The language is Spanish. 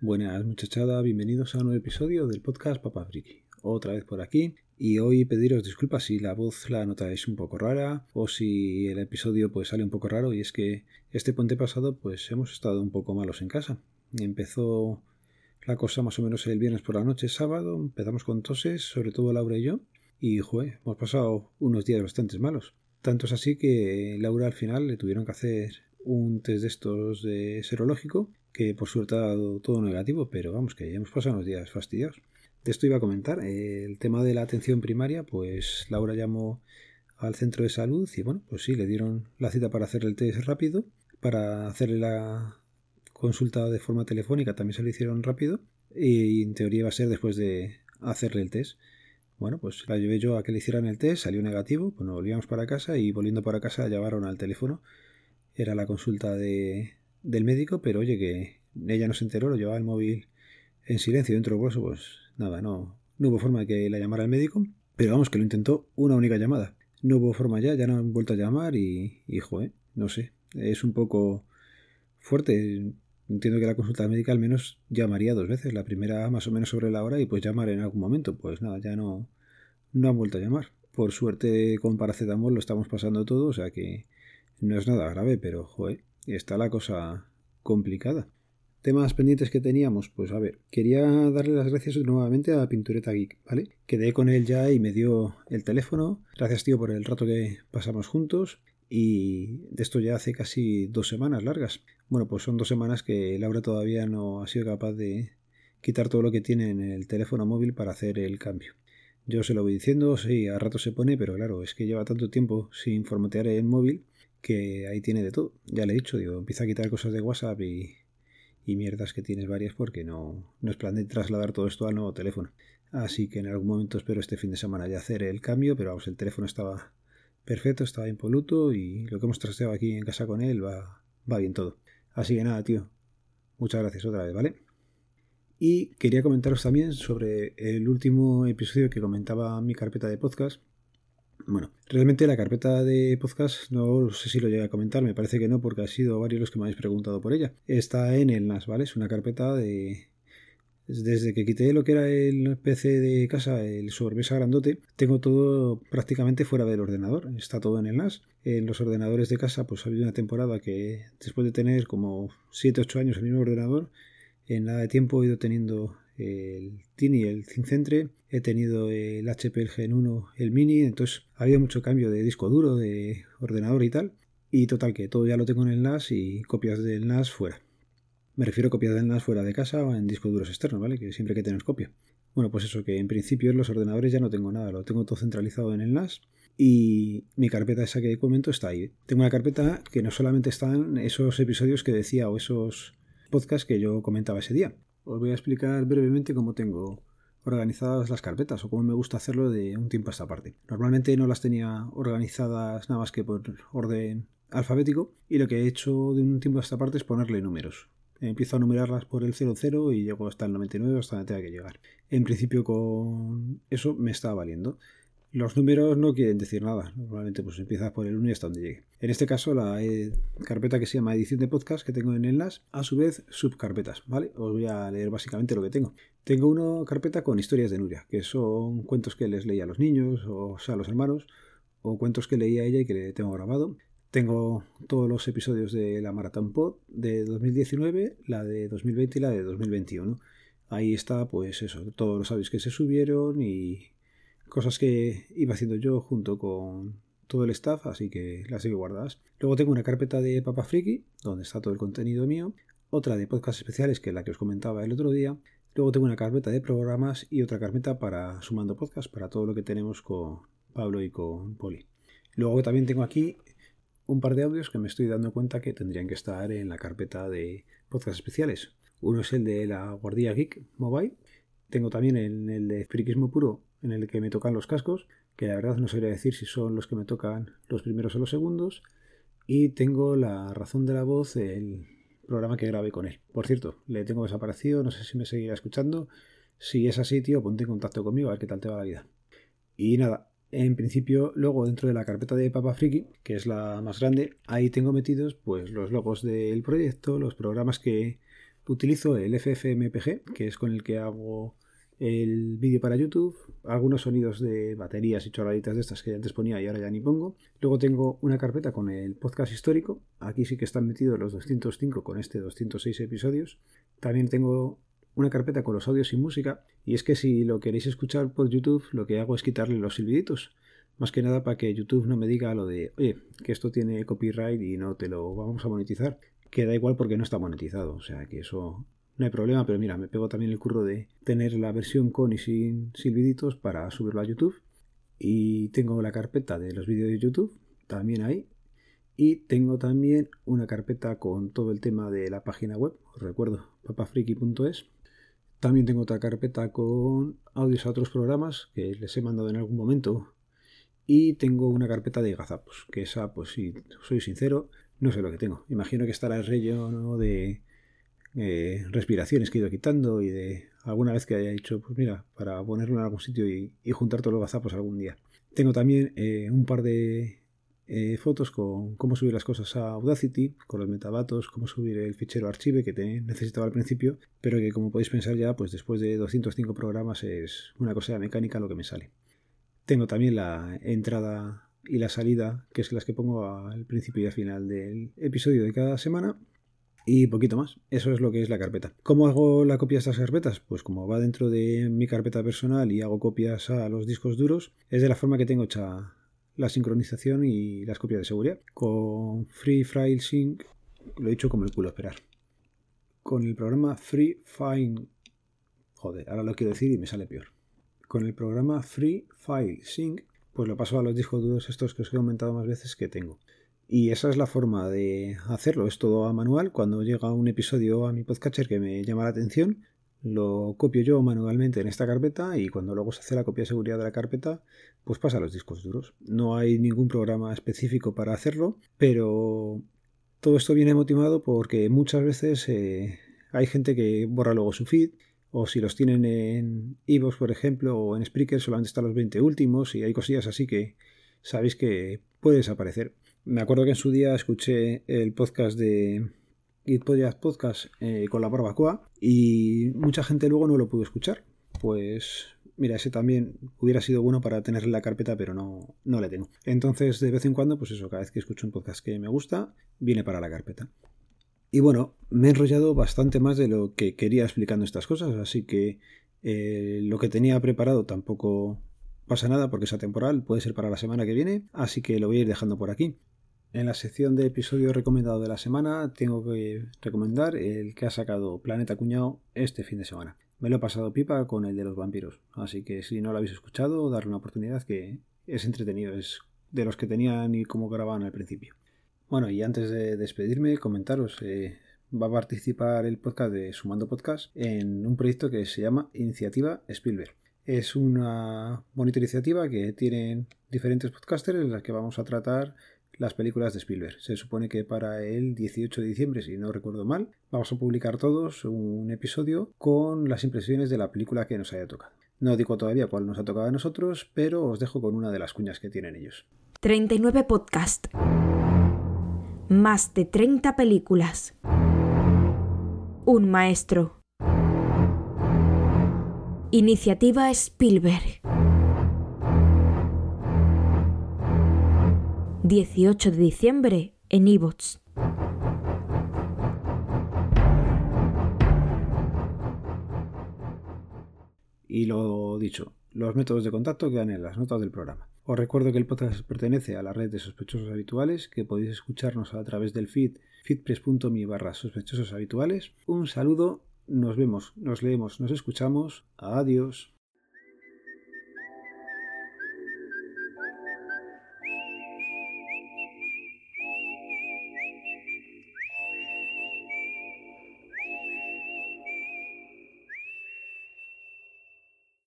Buenas muchachada, bienvenidos a un nuevo episodio del podcast Papa Friki. Otra vez por aquí y hoy pediros disculpas si la voz la notáis un poco rara o si el episodio pues sale un poco raro y es que este puente pasado pues hemos estado un poco malos en casa. Empezó la cosa más o menos el viernes por la noche, sábado, empezamos con toses, sobre todo Laura y yo, y joder, hemos pasado unos días bastante malos. Tanto es así que Laura al final le tuvieron que hacer un test de estos de serológico, que por suerte ha dado todo negativo, pero vamos, que ya hemos pasado unos días fastidiados. De esto iba a comentar, el tema de la atención primaria, pues Laura llamó al centro de salud y bueno, pues sí, le dieron la cita para hacer el test rápido, para hacerle la consulta de forma telefónica también se lo hicieron rápido y en teoría iba a ser después de hacerle el test. Bueno, pues la llevé yo a que le hicieran el test, salió negativo, bueno, volvíamos para casa y volviendo para casa la llevaron al teléfono. Era la consulta de, del médico, pero oye que ella no se enteró, lo llevaba el móvil en silencio dentro del bolso, pues nada, no, no hubo forma de que la llamara el médico, pero vamos, que lo intentó una única llamada. No hubo forma ya, ya no han vuelto a llamar y, hijo, eh, no sé, es un poco fuerte. Entiendo que la consulta médica al menos llamaría dos veces, la primera más o menos sobre la hora y pues llamar en algún momento. Pues nada, ya no, no han vuelto a llamar. Por suerte con paracetamol lo estamos pasando todo, o sea que no es nada grave, pero joder, está la cosa complicada. Temas pendientes que teníamos, pues a ver, quería darle las gracias nuevamente a Pintureta Geek, ¿vale? Quedé con él ya y me dio el teléfono. Gracias, tío, por el rato que pasamos juntos y de esto ya hace casi dos semanas largas. Bueno, pues son dos semanas que Laura todavía no ha sido capaz de quitar todo lo que tiene en el teléfono móvil para hacer el cambio. Yo se lo voy diciendo, sí, a rato se pone, pero claro, es que lleva tanto tiempo sin formatear el móvil que ahí tiene de todo. Ya le he dicho, digo, empieza a quitar cosas de WhatsApp y, y mierdas que tienes varias porque no, no es plan de trasladar todo esto al nuevo teléfono. Así que en algún momento espero este fin de semana ya hacer el cambio, pero vamos, el teléfono estaba perfecto, estaba impoluto y lo que hemos trasteado aquí en casa con él va, va bien todo. Así que nada, tío. Muchas gracias otra vez, ¿vale? Y quería comentaros también sobre el último episodio que comentaba mi carpeta de podcast. Bueno, realmente la carpeta de podcast no sé si lo llegué a comentar, me parece que no, porque ha sido varios los que me habéis preguntado por ella. Está en el NAS, ¿vale? Es una carpeta de, desde que quité lo que era el PC de casa, el sobremesa grandote, tengo todo prácticamente fuera del ordenador. Está todo en el NAS. En los ordenadores de casa, pues ha habido una temporada que después de tener como 7-8 años el mismo ordenador, en nada de tiempo he ido teniendo el Tini, el Cincentre, he tenido el HP, el Gen 1, el Mini, entonces ha habido mucho cambio de disco duro, de ordenador y tal. Y total que todo ya lo tengo en el NAS y copias del NAS fuera. Me refiero a copias del NAS fuera de casa o en discos duros externos, ¿vale? Que siempre hay que tener copia. Bueno, pues eso, que en principio en los ordenadores ya no tengo nada, lo tengo todo centralizado en el NAS y mi carpeta esa que comento está ahí. Tengo una carpeta que no solamente están esos episodios que decía o esos podcasts que yo comentaba ese día. Os voy a explicar brevemente cómo tengo organizadas las carpetas o cómo me gusta hacerlo de un tiempo a esta parte. Normalmente no las tenía organizadas nada más que por orden alfabético y lo que he hecho de un tiempo a esta parte es ponerle números. Empiezo a numerarlas por el 00 y llego hasta el 99 hasta donde tenga que llegar. En principio con eso me está valiendo. Los números no quieren decir nada. Normalmente pues empiezas por el 1 y hasta donde llegue. En este caso la eh, carpeta que se llama edición de podcast que tengo en el NAS, a su vez subcarpetas, ¿vale? Os voy a leer básicamente lo que tengo. Tengo una carpeta con historias de Nuria, que son cuentos que les leía a los niños, o sea, a los hermanos, o cuentos que leía ella y que le tengo grabado. Tengo todos los episodios de la Maratón Pod de 2019, la de 2020 y la de 2021. Ahí está, pues eso, todos los audios que se subieron y cosas que iba haciendo yo junto con todo el staff, así que las tengo guardadas. Luego tengo una carpeta de Papa Friki, donde está todo el contenido mío. Otra de podcast especiales, que es la que os comentaba el otro día. Luego tengo una carpeta de programas y otra carpeta para Sumando Podcast, para todo lo que tenemos con Pablo y con Poli. Luego también tengo aquí un par de audios que me estoy dando cuenta que tendrían que estar en la carpeta de podcast especiales. Uno es el de la Guardia Geek Mobile. Tengo también el, el de Friquismo Puro, en el que me tocan los cascos, que la verdad no sabría decir si son los que me tocan los primeros o los segundos. Y tengo la razón de la voz, el programa que grabé con él. Por cierto, le tengo desaparecido, no sé si me seguirá escuchando. Si es así, tío, ponte en contacto conmigo a ver qué tal te va la vida. Y nada, en principio, luego dentro de la carpeta de Papa Friki, que es la más grande, ahí tengo metidos pues los logos del proyecto, los programas que Utilizo el FFmpeg, que es con el que hago el vídeo para YouTube, algunos sonidos de baterías y chorraditas de estas que antes ponía y ahora ya ni pongo. Luego tengo una carpeta con el podcast histórico, aquí sí que están metidos los 205 con este 206 episodios. También tengo una carpeta con los audios y música, y es que si lo queréis escuchar por YouTube, lo que hago es quitarle los silbiditos. Más que nada para que YouTube no me diga lo de, oye, que esto tiene copyright y no te lo vamos a monetizar. Que da igual porque no está monetizado. O sea que eso no hay problema, pero mira, me pego también el curro de tener la versión con y sin silbiditos para subirlo a YouTube. Y tengo la carpeta de los vídeos de YouTube, también ahí. Y tengo también una carpeta con todo el tema de la página web, os recuerdo, papafriki.es. También tengo otra carpeta con audios a otros programas que les he mandado en algún momento y tengo una carpeta de gazapos, que esa, pues si soy sincero, no sé lo que tengo. Imagino que estará el relleno de eh, respiraciones que he ido quitando y de alguna vez que haya hecho, pues mira, para ponerlo en algún sitio y, juntar todos los gazapos algún día. Tengo también eh, un par de eh, fotos con cómo subir las cosas a Audacity, con los metadatos, cómo subir el fichero archive que te necesitaba al principio, pero que como podéis pensar ya, pues después de 205 programas es una cosa mecánica lo que me sale. Tengo también la entrada y la salida, que es las que pongo al principio y al final del episodio de cada semana. Y poquito más. Eso es lo que es la carpeta. ¿Cómo hago la copia de estas carpetas? Pues como va dentro de mi carpeta personal y hago copias a los discos duros, es de la forma que tengo hecha la sincronización y las copias de seguridad. Con Free File Sync, lo he dicho como el culo, esperar. Con el programa Free File... Joder, ahora lo quiero decir y me sale peor. Con el programa Free File Sync, pues lo paso a los discos duros estos que os he comentado más veces que tengo. Y esa es la forma de hacerlo, es todo a manual. Cuando llega un episodio a mi podcatcher que me llama la atención, lo copio yo manualmente en esta carpeta y cuando luego se hace la copia de seguridad de la carpeta, pues pasa a los discos duros. No hay ningún programa específico para hacerlo, pero todo esto viene motivado porque muchas veces eh, hay gente que borra luego su feed o si los tienen en Evox, por ejemplo, o en Spreaker, solamente están los 20 últimos y hay cosillas así que sabéis que puede desaparecer. Me acuerdo que en su día escuché el podcast de Git Podcast eh, con la barbacoa y mucha gente luego no lo pudo escuchar. Pues mira, ese también hubiera sido bueno para tener en la carpeta, pero no, no le tengo. Entonces, de vez en cuando, pues eso, cada vez que escucho un podcast que me gusta, viene para la carpeta. Y bueno, me he enrollado bastante más de lo que quería explicando estas cosas, así que eh, lo que tenía preparado tampoco pasa nada porque es atemporal, puede ser para la semana que viene, así que lo voy a ir dejando por aquí. En la sección de episodio recomendado de la semana tengo que recomendar el que ha sacado Planeta Cuñado este fin de semana. Me lo he pasado pipa con el de los vampiros, así que si no lo habéis escuchado, darle una oportunidad que es entretenido, es de los que tenían y como grababan al principio. Bueno, y antes de despedirme, comentaros, eh, va a participar el podcast de Sumando Podcast en un proyecto que se llama Iniciativa Spielberg. Es una bonita iniciativa que tienen diferentes podcasters en las que vamos a tratar las películas de Spielberg. Se supone que para el 18 de diciembre, si no recuerdo mal, vamos a publicar todos un episodio con las impresiones de la película que nos haya tocado. No digo todavía cuál nos ha tocado a nosotros, pero os dejo con una de las cuñas que tienen ellos. 39 podcast más de 30 películas. Un maestro. Iniciativa Spielberg. 18 de diciembre en iVoox. Y lo dicho, los métodos de contacto quedan en las notas del programa. Os recuerdo que el podcast pertenece a la red de sospechosos habituales, que podéis escucharnos a través del feed feedpress.me barra sospechosos habituales. Un saludo, nos vemos, nos leemos, nos escuchamos. Adiós.